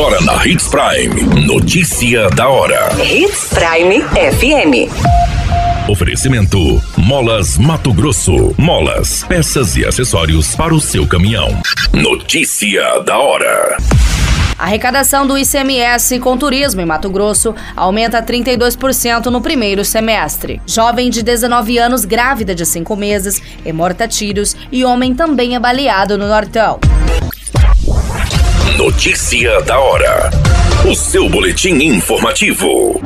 Agora na Hits Prime. Notícia da hora. Hits Prime FM. Oferecimento: Molas Mato Grosso. Molas, peças e acessórios para o seu caminhão. Notícia da hora. A arrecadação do ICMS com turismo em Mato Grosso aumenta 32% no primeiro semestre. Jovem de 19 anos grávida de 5 meses é morta a tiros e homem também é baleado no Nortão. Notícia da hora. O seu boletim informativo.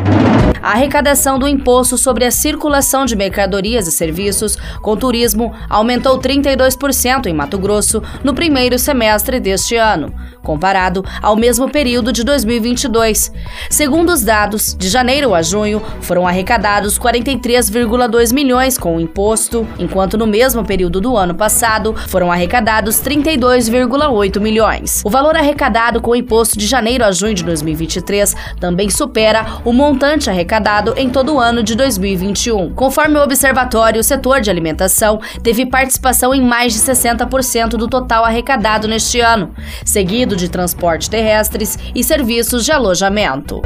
A arrecadação do imposto sobre a circulação de mercadorias e serviços com turismo aumentou 32% em Mato Grosso no primeiro semestre deste ano, comparado ao mesmo período de 2022. Segundo os dados, de janeiro a junho foram arrecadados 43,2 milhões com o imposto, enquanto no mesmo período do ano passado foram arrecadados 32,8 milhões. O valor arrecadado com o imposto de janeiro a junho de 2023 também supera o montante arrecadado arrecadado em todo o ano de 2021. Conforme o observatório, o setor de alimentação teve participação em mais de 60% do total arrecadado neste ano, seguido de transporte terrestres e serviços de alojamento.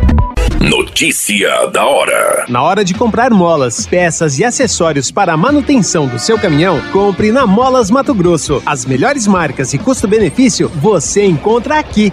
Notícia da hora. Na hora de comprar molas, peças e acessórios para a manutenção do seu caminhão, compre na Molas Mato Grosso. As melhores marcas e custo-benefício você encontra aqui.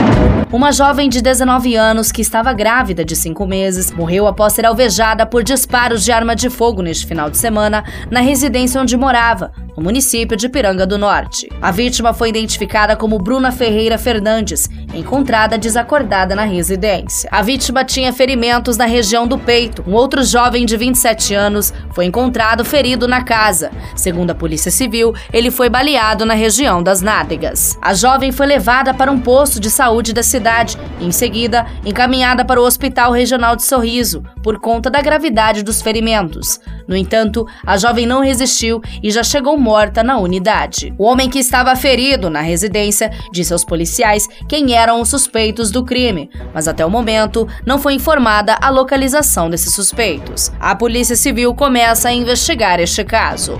Uma jovem de 19 anos que estava grávida de 5 meses morreu após ser alvejada por disparos de arma de fogo neste final de semana na residência onde morava, no município de Piranga do Norte. A vítima foi identificada como Bruna Ferreira Fernandes, encontrada desacordada na residência. A vítima tinha ferimentos na região do peito. Um outro jovem de 27 anos foi encontrado ferido na casa. Segundo a Polícia Civil, ele foi baleado na região das nádegas. A jovem foi levada para um posto de saúde da cidade e, em seguida, encaminhada para o Hospital Regional de Sorriso por conta da gravidade dos ferimentos. No entanto, a jovem não resistiu e já chegou morta na unidade. O homem que estava ferido na residência disse aos policiais quem eram os suspeitos do crime, mas até o momento não foi informada a localização desses suspeitos. A Polícia Civil começa a investigar este caso.